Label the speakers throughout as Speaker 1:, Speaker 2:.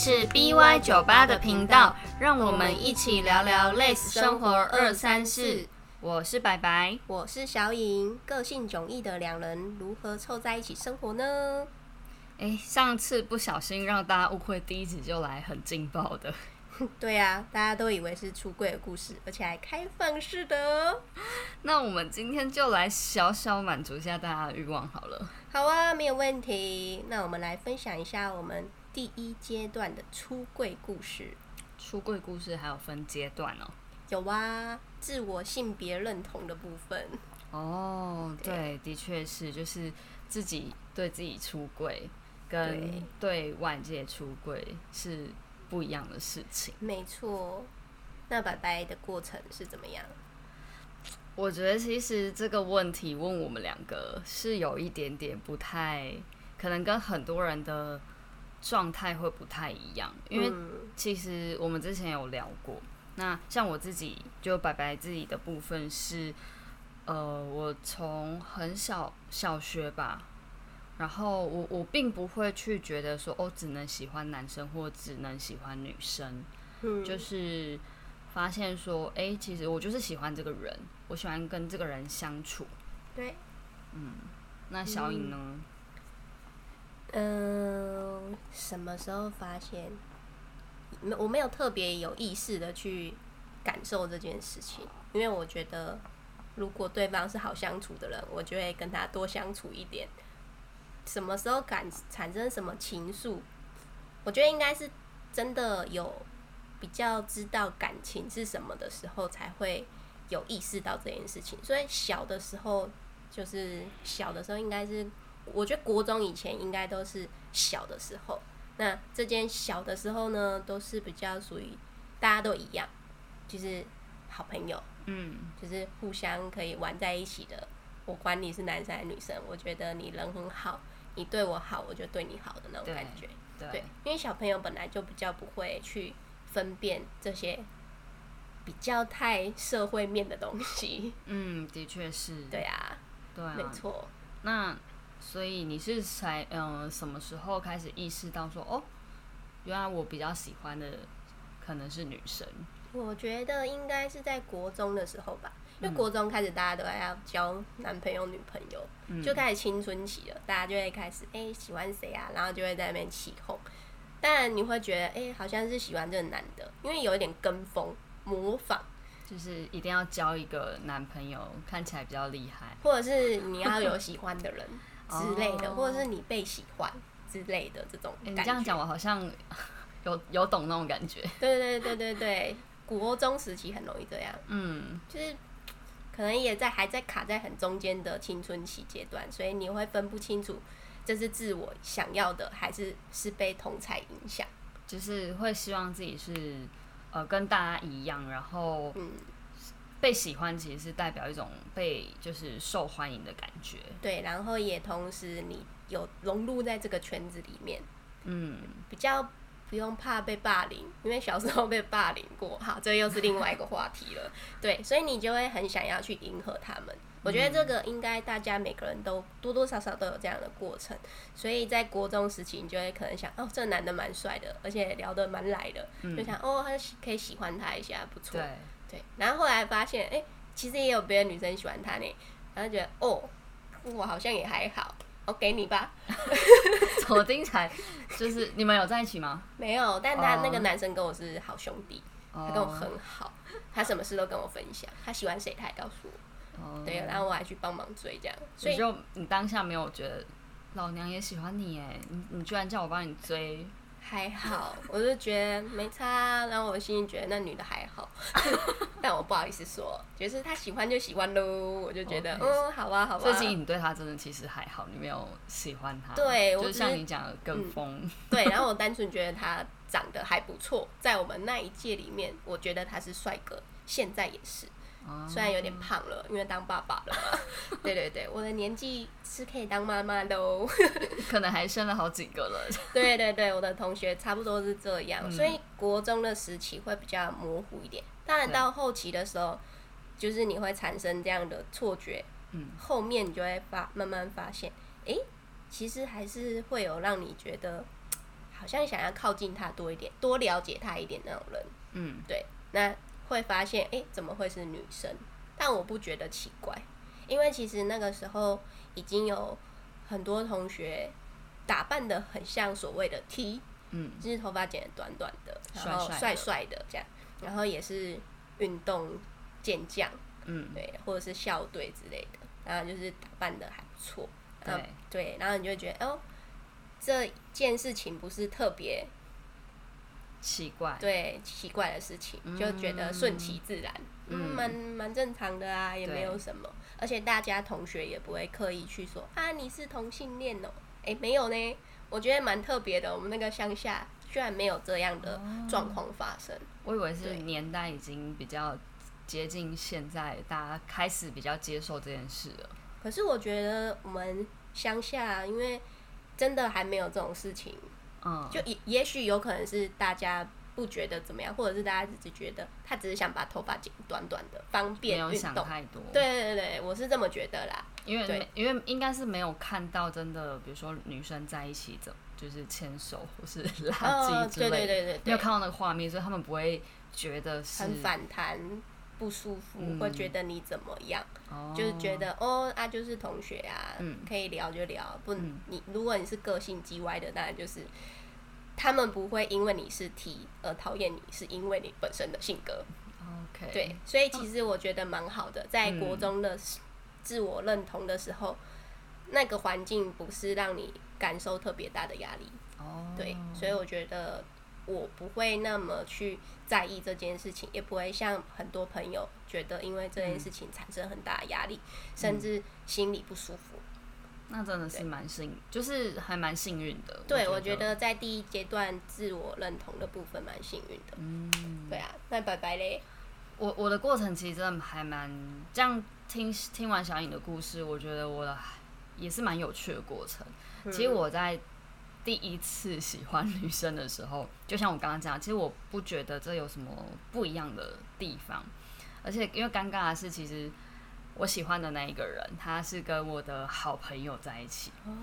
Speaker 1: 是 BY 酒吧的频道，让我们一起聊聊类似生活二三事。我是白白，
Speaker 2: 我是小颖，个性迥异的两人如何凑在一起生活呢？
Speaker 1: 哎，上次不小心让大家误会，第一集就来很劲爆的。
Speaker 2: 对啊，大家都以为是出柜的故事，而且还开放式的。
Speaker 1: 那我们今天就来小小满足一下大家的欲望好了。
Speaker 2: 好啊，没有问题。那我们来分享一下我们第一阶段的出柜故事。
Speaker 1: 出柜故事还有分阶段哦。
Speaker 2: 有啊，自我性别认同的部分。
Speaker 1: 哦，对，的确是，就是自己对自己出柜，跟对外界出柜是。不一样的事情，
Speaker 2: 没错。那拜拜的过程是怎么样？
Speaker 1: 我觉得其实这个问题问我们两个是有一点点不太可能，跟很多人的状态会不太一样。因为其实我们之前有聊过，那像我自己就白白自己的部分是，呃，我从很小小学吧。然后我我并不会去觉得说哦，只能喜欢男生或只能喜欢女生，就是发现说，哎，其实我就是喜欢这个人，我喜欢跟这个人相处。
Speaker 2: 对，
Speaker 1: 嗯，那小颖呢？
Speaker 2: 嗯，嗯什么时候发现？没，我没有特别有意识的去感受这件事情，因为我觉得如果对方是好相处的人，我就会跟他多相处一点。什么时候感产生什么情愫？我觉得应该是真的有比较知道感情是什么的时候，才会有意识到这件事情。所以小的时候，就是小的时候，应该是我觉得国中以前应该都是小的时候。那这间小的时候呢，都是比较属于大家都一样，就是好朋友，嗯，就是互相可以玩在一起的。我管你是男生还是女生，我觉得你人很好。你对我好，我就对你好的那种感觉，对，因为小朋友本来就比较不会去分辨这些比较太社会面的东西。
Speaker 1: 嗯，的确是。
Speaker 2: 对啊，
Speaker 1: 对啊，
Speaker 2: 没错。
Speaker 1: 那所以你是才嗯什么时候开始意识到说哦，原来我比较喜欢的可能是女生？
Speaker 2: 我觉得应该是在国中的时候吧。因为国中开始，大家都要交男朋友、女朋友，就开始青春期了。大家就会开始哎喜欢谁啊，然后就会在那边起哄。当然你会觉得哎好像是喜欢这个男的，因为有一点跟风、模仿，
Speaker 1: 就是一定要交一个男朋友，看起来比较厉害，
Speaker 2: 或者是你要有喜欢的人 之类的，或者是你被喜欢之类的这种。
Speaker 1: 你这样讲，我好像 有有懂那种感觉。
Speaker 2: 对对对对对，国中时期很容易这样。嗯，就是。可能也在还在卡在很中间的青春期阶段，所以你会分不清楚这是自我想要的，还是是被同才影响。
Speaker 1: 就是会希望自己是呃跟大家一样，然后被喜欢其实是代表一种被就是受欢迎的感觉。
Speaker 2: 对，然后也同时你有融入在这个圈子里面，嗯，比较。不用怕被霸凌，因为小时候被霸凌过，哈，这又是另外一个话题了。对，所以你就会很想要去迎合他们。我觉得这个应该大家每个人都多多少少都有这样的过程。所以在国中时期，你就会可能想，哦，这男的蛮帅的，而且聊得蛮来的，就想，哦，他可以喜欢他一下，不错。对。然后后来发现，哎，其实也有别的女生喜欢他呢，然后觉得，哦，我好像也还好。我给你吧，
Speaker 1: 我听起来就是你们有在一起吗？
Speaker 2: 没有，但他那个男生跟我是好兄弟，他跟我很好，他什么事都跟我分享，他喜欢谁他也告诉我，对，然后我还去帮忙追这样，
Speaker 1: 所以就你当下没有觉得老娘也喜欢你哎，你你居然叫我帮你追。
Speaker 2: 还好，我就觉得没差，然后我心里觉得那女的还好，但我不好意思说，就是他喜欢就喜欢喽，我就觉得嗯，好吧，好吧。
Speaker 1: 最近你对他真的其实还好，你没有喜欢他，
Speaker 2: 对，
Speaker 1: 就像你讲的跟风。
Speaker 2: 对，然后我单纯觉得他长得还不错，在我们那一届里面，我觉得他是帅哥，现在也是。虽然有点胖了，因为当爸爸了嘛。对对对，我的年纪是可以当妈妈的哦。
Speaker 1: 可能还生了好几个了。
Speaker 2: 对对对，我的同学差不多是这样，所以国中的时期会比较模糊一点。当然到后期的时候，就是你会产生这样的错觉。嗯。后面你就会发慢慢发现，哎，其实还是会有让你觉得好像想要靠近他多一点，多了解他一点那种人。
Speaker 1: 嗯，
Speaker 2: 对，那会发现，哎、怎么会是女生？但我不觉得奇怪，因为其实那个时候已经有很多同学打扮的很像所谓的 T，
Speaker 1: 嗯，
Speaker 2: 就是头发剪得短短的，然后
Speaker 1: 帅帅的。
Speaker 2: 这样，然后也是运动健将，
Speaker 1: 嗯，
Speaker 2: 对，或者是校队之类的，然后就是打扮的还不错，
Speaker 1: 对。
Speaker 2: 对，然后你就觉得，哦，这件事情不是特别
Speaker 1: 奇怪，
Speaker 2: 对奇怪的事情，就觉得顺其自然，蛮蛮正常的啊，也没有什么，而且大家同学也不会刻意去说啊你是同性恋哦，哎、没有呢，我觉得蛮特别的，我们那个乡下居然没有这样的状况发生，
Speaker 1: 我以为是年代已经比较接近现在，大家开始比较接受这件事了。
Speaker 2: 可是我觉得我们乡下，因为真的还没有这种事情，
Speaker 1: 嗯，
Speaker 2: 就也也许有可能是大家不觉得怎么样，或者是大家只是觉得他只是想把头发剪短短的，方
Speaker 1: 没有
Speaker 2: 便运动。
Speaker 1: 想太多。
Speaker 2: 对对对，我是这么觉得啦。
Speaker 1: 因为没因为应该是没有看到真的，比如说女生在一起怎就是牵手或是 拉
Speaker 2: 嗯，对
Speaker 1: 鸡之类的，没有看到那个画面，所以他们不会觉得是
Speaker 2: 很反弹、不舒服，
Speaker 1: 嗯。
Speaker 2: 会觉得你怎么样，
Speaker 1: 哦。
Speaker 2: 就是觉得哦啊，就是同学啊，
Speaker 1: 嗯。
Speaker 2: 可以聊就聊，不，
Speaker 1: 嗯。
Speaker 2: 你如果你是个性叽歪的，当然就是。他们不会因为你是 T 而讨厌你，是因为你本身的性格。
Speaker 1: OK
Speaker 2: 对，所以其实我觉得蛮好的，在
Speaker 1: 嗯
Speaker 2: 国中的自我认同的时候，那个环境不是让你感受特别大的压力。
Speaker 1: 哦。
Speaker 2: 对，所以我觉得我不会那么去在意这件事情，也不会像很多朋友觉得因为这件事情产生很大的压力，甚至心里不舒服。
Speaker 1: 那真的是蛮幸，就是还蛮幸运的。
Speaker 2: 对，我
Speaker 1: 我
Speaker 2: 觉得在第一阶段自我认同的部分蛮幸运的。
Speaker 1: 嗯，
Speaker 2: 对啊，那拜拜嘞。
Speaker 1: 我我的过程其实真的还蛮这样听听完小颖的故事，我觉得我的也是蛮有趣的过程。
Speaker 2: 嗯
Speaker 1: 其实我在第一次喜欢女生的时候，就像我刚刚讲，其实我不觉得这有什么不一样的地方，而且因为尴尬的是，其实我喜欢的那一个人，他是跟我的好朋友在一起，
Speaker 2: 哦。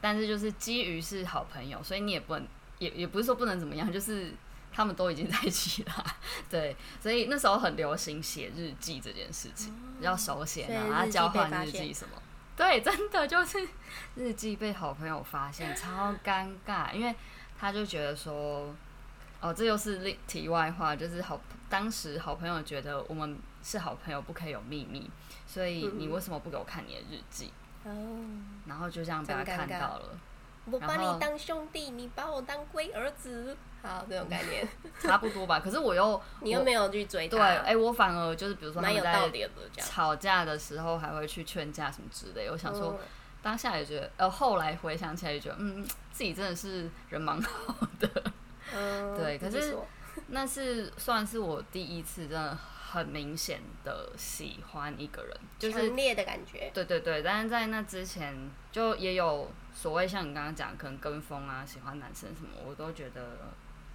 Speaker 1: 但是就是基于是好朋友，所以你也不能，也也不是说不能怎么样，就是他们都已经在一起了，对，所以那时候很流行写日记这件事情，要手写，
Speaker 2: 哦所以
Speaker 1: 然后交换日记什么。对，真的就是日记被好朋友发现，超尴尬，因为他就觉得说，哦，这又是另题外话，就是好，当时好朋友觉得我们是好朋友，不可以有秘密，所以你
Speaker 2: 嗯。
Speaker 1: 为什么不给我看你的日记？
Speaker 2: 哦，
Speaker 1: 然后就这样被他看到了，
Speaker 2: 我把你当兄弟，你把我当龟儿子，好这种概念。
Speaker 1: 差不多吧。可是我又
Speaker 2: 你又没有去追他，
Speaker 1: 对，哎、我反而就是比如说他们在。吵架的时候还会去劝架什么之类，我想说。
Speaker 2: 嗯
Speaker 1: 当下也觉得，呃，后来回想起来也觉得，嗯，自己真的是人蛮好的。
Speaker 2: 嗯，
Speaker 1: 对可是那是算是我第一次真的很明显的喜欢一个人，就是
Speaker 2: 强烈的感觉，
Speaker 1: 对对对，但是在那之前就也有所谓像你刚刚讲，可能跟风啊，喜欢男生什么，我都觉得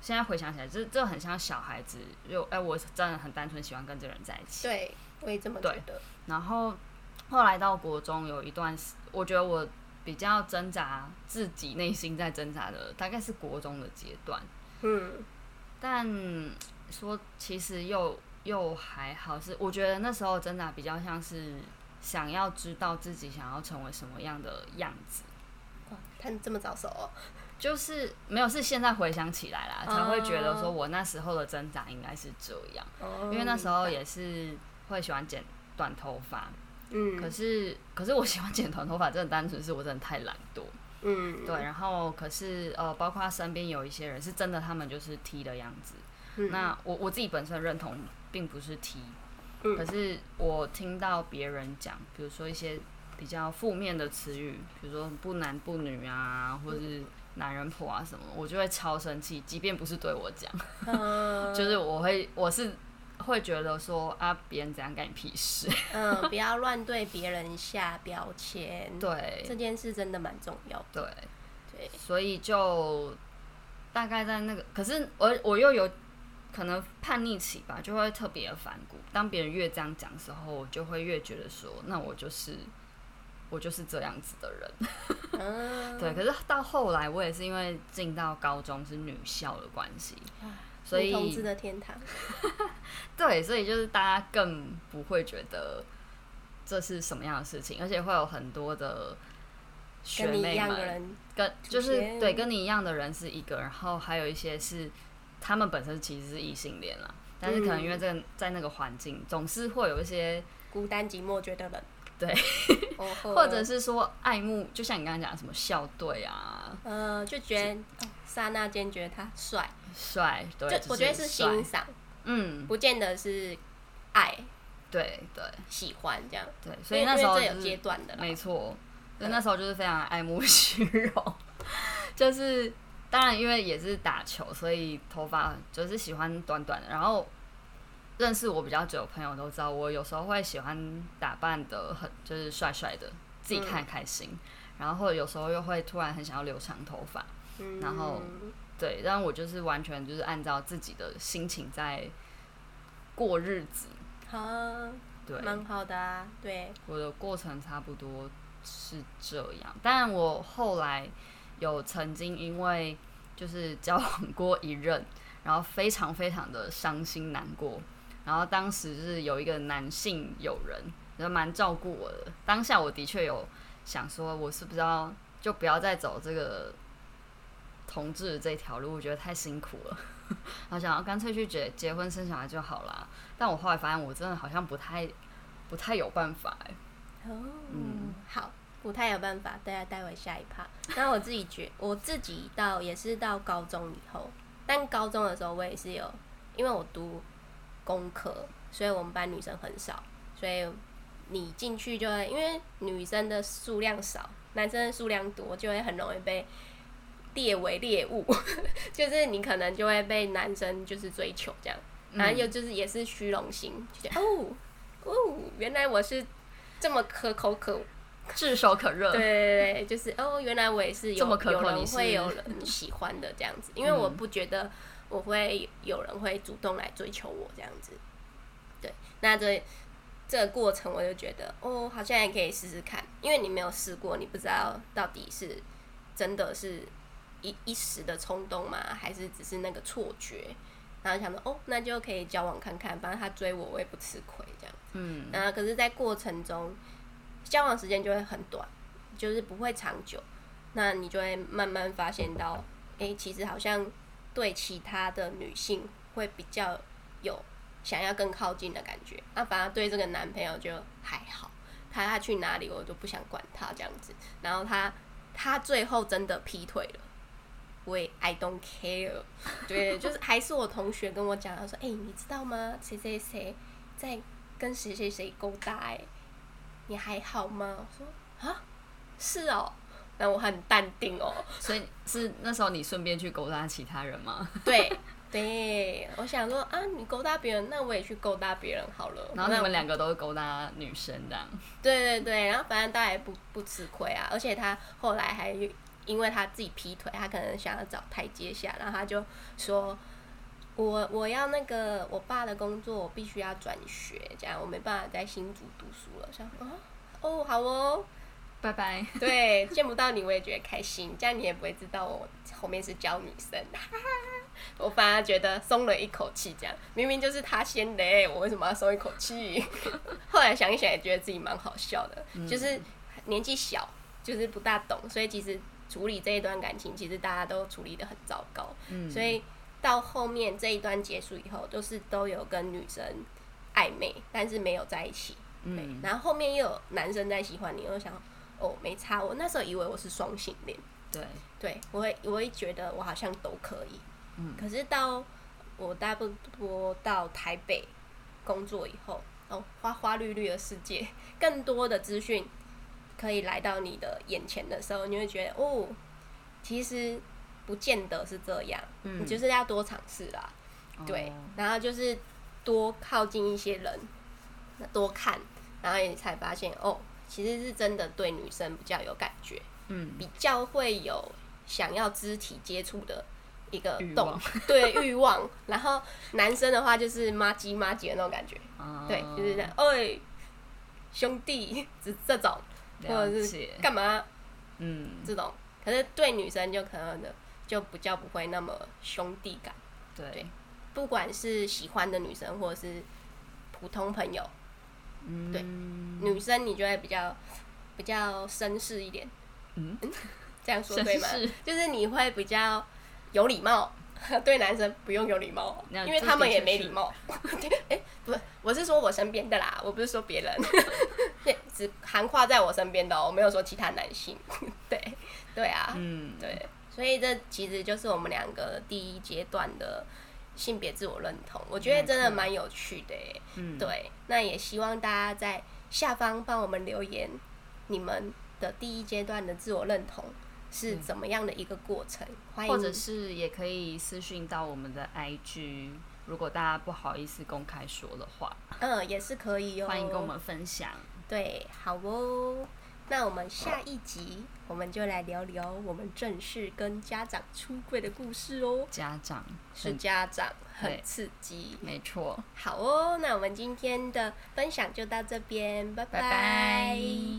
Speaker 1: 现在回想起来，这这很像小孩子，就哎、我真的很单纯喜欢跟这个人在一起。
Speaker 2: 对，我也这么觉得。
Speaker 1: 然后后来到国中有一段时，我觉得我比较挣扎，自己内心在挣扎的，大概是国中的阶段。
Speaker 2: 嗯，
Speaker 1: 但说其实又又还好是，我觉得那时候挣扎比较像是想要知道自己想要成为什么样的样子，
Speaker 2: 哇，他这么早熟哦，
Speaker 1: 就是没有是现在回想起来啦，才会觉得
Speaker 2: 哦。
Speaker 1: 说我那时候的挣扎应该是这样，
Speaker 2: 哦
Speaker 1: 因为那时候，也是会喜欢剪短头发，
Speaker 2: 嗯，
Speaker 1: 可是可是我喜欢剪短头发，真的单纯是我真的太懒惰。
Speaker 2: 嗯，
Speaker 1: 对，然后可是呃，包括身边有一些人是真的，他们就是 T 的样子。
Speaker 2: 嗯，
Speaker 1: 那我我自己本身认同并不是 T，、
Speaker 2: 嗯。
Speaker 1: 可是我听到别人讲，比如说一些比较负面的词语，比如说不男不女啊，或是男人婆啊什么，我就会超生气，即便不是对我讲，
Speaker 2: 嗯
Speaker 1: 就是我会我是会觉得说啊，别人怎样干你屁事。
Speaker 2: 嗯，不要乱对别人下标签，
Speaker 1: 对
Speaker 2: 这件事真的蛮重要的，
Speaker 1: 对，
Speaker 2: 对，
Speaker 1: 所以就大概在那个，可是我我又有可能叛逆期吧，就会特别的反骨。当别人越这样讲的时候，我就会越觉得说，那我就是我就是这样子的人。对，可是到后来，我也是因为进到高中是女校的关系，所以
Speaker 2: 同志的天堂。
Speaker 1: 对，所以就是大家更不会觉得这是什么样的事情，而且会有很多的学妹们，跟就是对跟你一样的人是一个，然后还有一些是他们本身其实是异性恋啦，但是可能因为这个在那个环境，总是会有一些
Speaker 2: 孤单寂寞觉得冷。
Speaker 1: 对，或者是说爱慕，就像你刚刚讲什么校队
Speaker 2: 啊，呃，就觉得刹那间觉得他帅，
Speaker 1: 帅，对，
Speaker 2: 我觉得是欣赏，嗯，不见得是爱，
Speaker 1: 对对，
Speaker 2: 喜欢这样，
Speaker 1: 对，所以那时候
Speaker 2: 有阶段的，
Speaker 1: 没错，所以那时候就是非常爱慕虚荣，就是当然因为也是打球，所以头发就是喜欢短短的，然后。认识我比较久的朋友都知道，我有时候会喜欢打扮的很就是帅帅的，自己看开心。然后有时候又会突然很想要留长头发，然后对，但我就是完全就是按照自己的心情在过日子。
Speaker 2: 好，对，蛮好的啊。对，
Speaker 1: 我的过程差不多是这样。但我后来有曾经因为就是交往过一任，然后非常非常的伤心难过。然后当时是有一个男性友人，也蛮照顾我的。当下我的确有想说，我是不是要就不要再走这个同志这条路？我觉得太辛苦了，然后想要干脆去结结婚生小孩就好啦。但我后来发现，我真的好像不太不太有办法哎。
Speaker 2: 哦，嗯，好，不太有办法，大家待会下一趴。那我自己觉，我自己到也是到高中以后，但高中的时候我也是有，因为我读。功课，所以我们班女生很少，所以你进去就会，因为女生的数量少，男生的数量多，就会很容易被列为猎物，就是你可能就会被男生就是追求这样，然后又就是也是虚荣心，就觉得哦。哦，原来我是这么可口可
Speaker 1: 炙手可热，
Speaker 2: 对对对，就是哦，原来我也是有有人会有人喜欢的这样子，因为我不觉得。我会有人会主动来追求我这样子，对，那这这个过程我就觉得哦，好像也可以试试看，因为你没有试过，你不知道到底是真的是一一时的冲动吗，还是只是那个错觉？然后想说哦，那就可以交往看看，反正他追我，我也不吃亏这样。嗯，然后可是，在过程中交往时间就会很短，就是不会长久，那你就会慢慢发现到，哎，其实好像。对其他的女性会比较有想要更靠近的感觉，那反而对这个男朋友就还好，他他去哪里我都不想管他这样子。然后他他最后真的劈腿了，我也 I don't care。对，就是还是我同学跟我讲，他说：“哎，你知道吗？谁谁谁在跟谁谁谁勾搭？哎，你还好吗？”我说：“啊，是哦。”那我很淡定哦，
Speaker 1: 所以是那时候你顺便去勾搭其他人吗？
Speaker 2: 对对，我想说啊，你勾搭别人，那我也去勾搭别人好了。
Speaker 1: 然后你们两个都是勾搭女生这样。
Speaker 2: 对对对，然后反正大家也不不吃亏啊，而且他后来还因为他自己劈腿，他可能想要找台阶下，然后他就说，我我要那个我爸的工作，我必须要转学，这样我没办法在新竹读书了。想啊，哦好哦。
Speaker 1: 拜拜。
Speaker 2: 对，见不到你我也觉得开心，这样你也不会知道我后面是教女生。我反而觉得松了一口气，这样明明就是他先的，我为什么要松一口气？后来想一想，也觉得自己蛮好笑的，就是年纪小，就是不大懂，所以其实处理这一段感情，其实大家都处理的很糟糕。嗯，所以到后面这一段结束以后，都是都有跟女生暧昧，但是没有在一起。嗯，然后后面又有男生在喜欢你，我想。哦，没差。我那时候以为我是双性恋，
Speaker 1: 对，
Speaker 2: 对我会我会觉得我好像都可以。嗯，可是到我大不多到台北工作以后，哦，花花绿绿的世界，更多的资讯可以来到你的眼前的时候，你会觉得哦，其实不见得是这样。嗯，你就是要多尝试啦，对，然后就是多靠近一些人，多看，然后你才发现哦。其实是真的对女生比较有感觉，嗯，比较会有想要肢体接触的一个动，对欲望。然后男生的话就是妈鸡妈鸡的那种感觉，对，就是这样，哎，兄弟，这这种。或者是干嘛，嗯，这种。可是对女生就可能的就比较不会那么兄弟感。
Speaker 1: 对，
Speaker 2: 不管是喜欢的女生或者是普通朋友，嗯，对，女生你就会比较比较绅士一点。嗯，这样说对吗？就是你会比较有礼貌。对男生不用有礼貌，因为他们也没礼貌。哎，不是，我是说我身边的啦，我不是说别人。对，只含括在我身边的，我没有说其他男性。对，对啊，嗯，对，所以这其实就是我们两个第一阶段的性别自我认同，我觉得真的蛮有趣的。嗯，对，那也希望大家在下方帮我们留言，你们的第一阶段的自我认同。是怎么样的一个过程？
Speaker 1: 或者是也可以私讯到我们的 IG，如果大家不好意思公开说的话，
Speaker 2: 嗯，也是可以哦。
Speaker 1: 欢迎跟我们分享。
Speaker 2: 对，好哦。那我们下一集我们就来聊聊我们正式跟家长出柜的故事哦。
Speaker 1: 家长
Speaker 2: 是家长，很刺激，
Speaker 1: 没错。
Speaker 2: 好哦，那我们今天的分享就到这边，拜拜。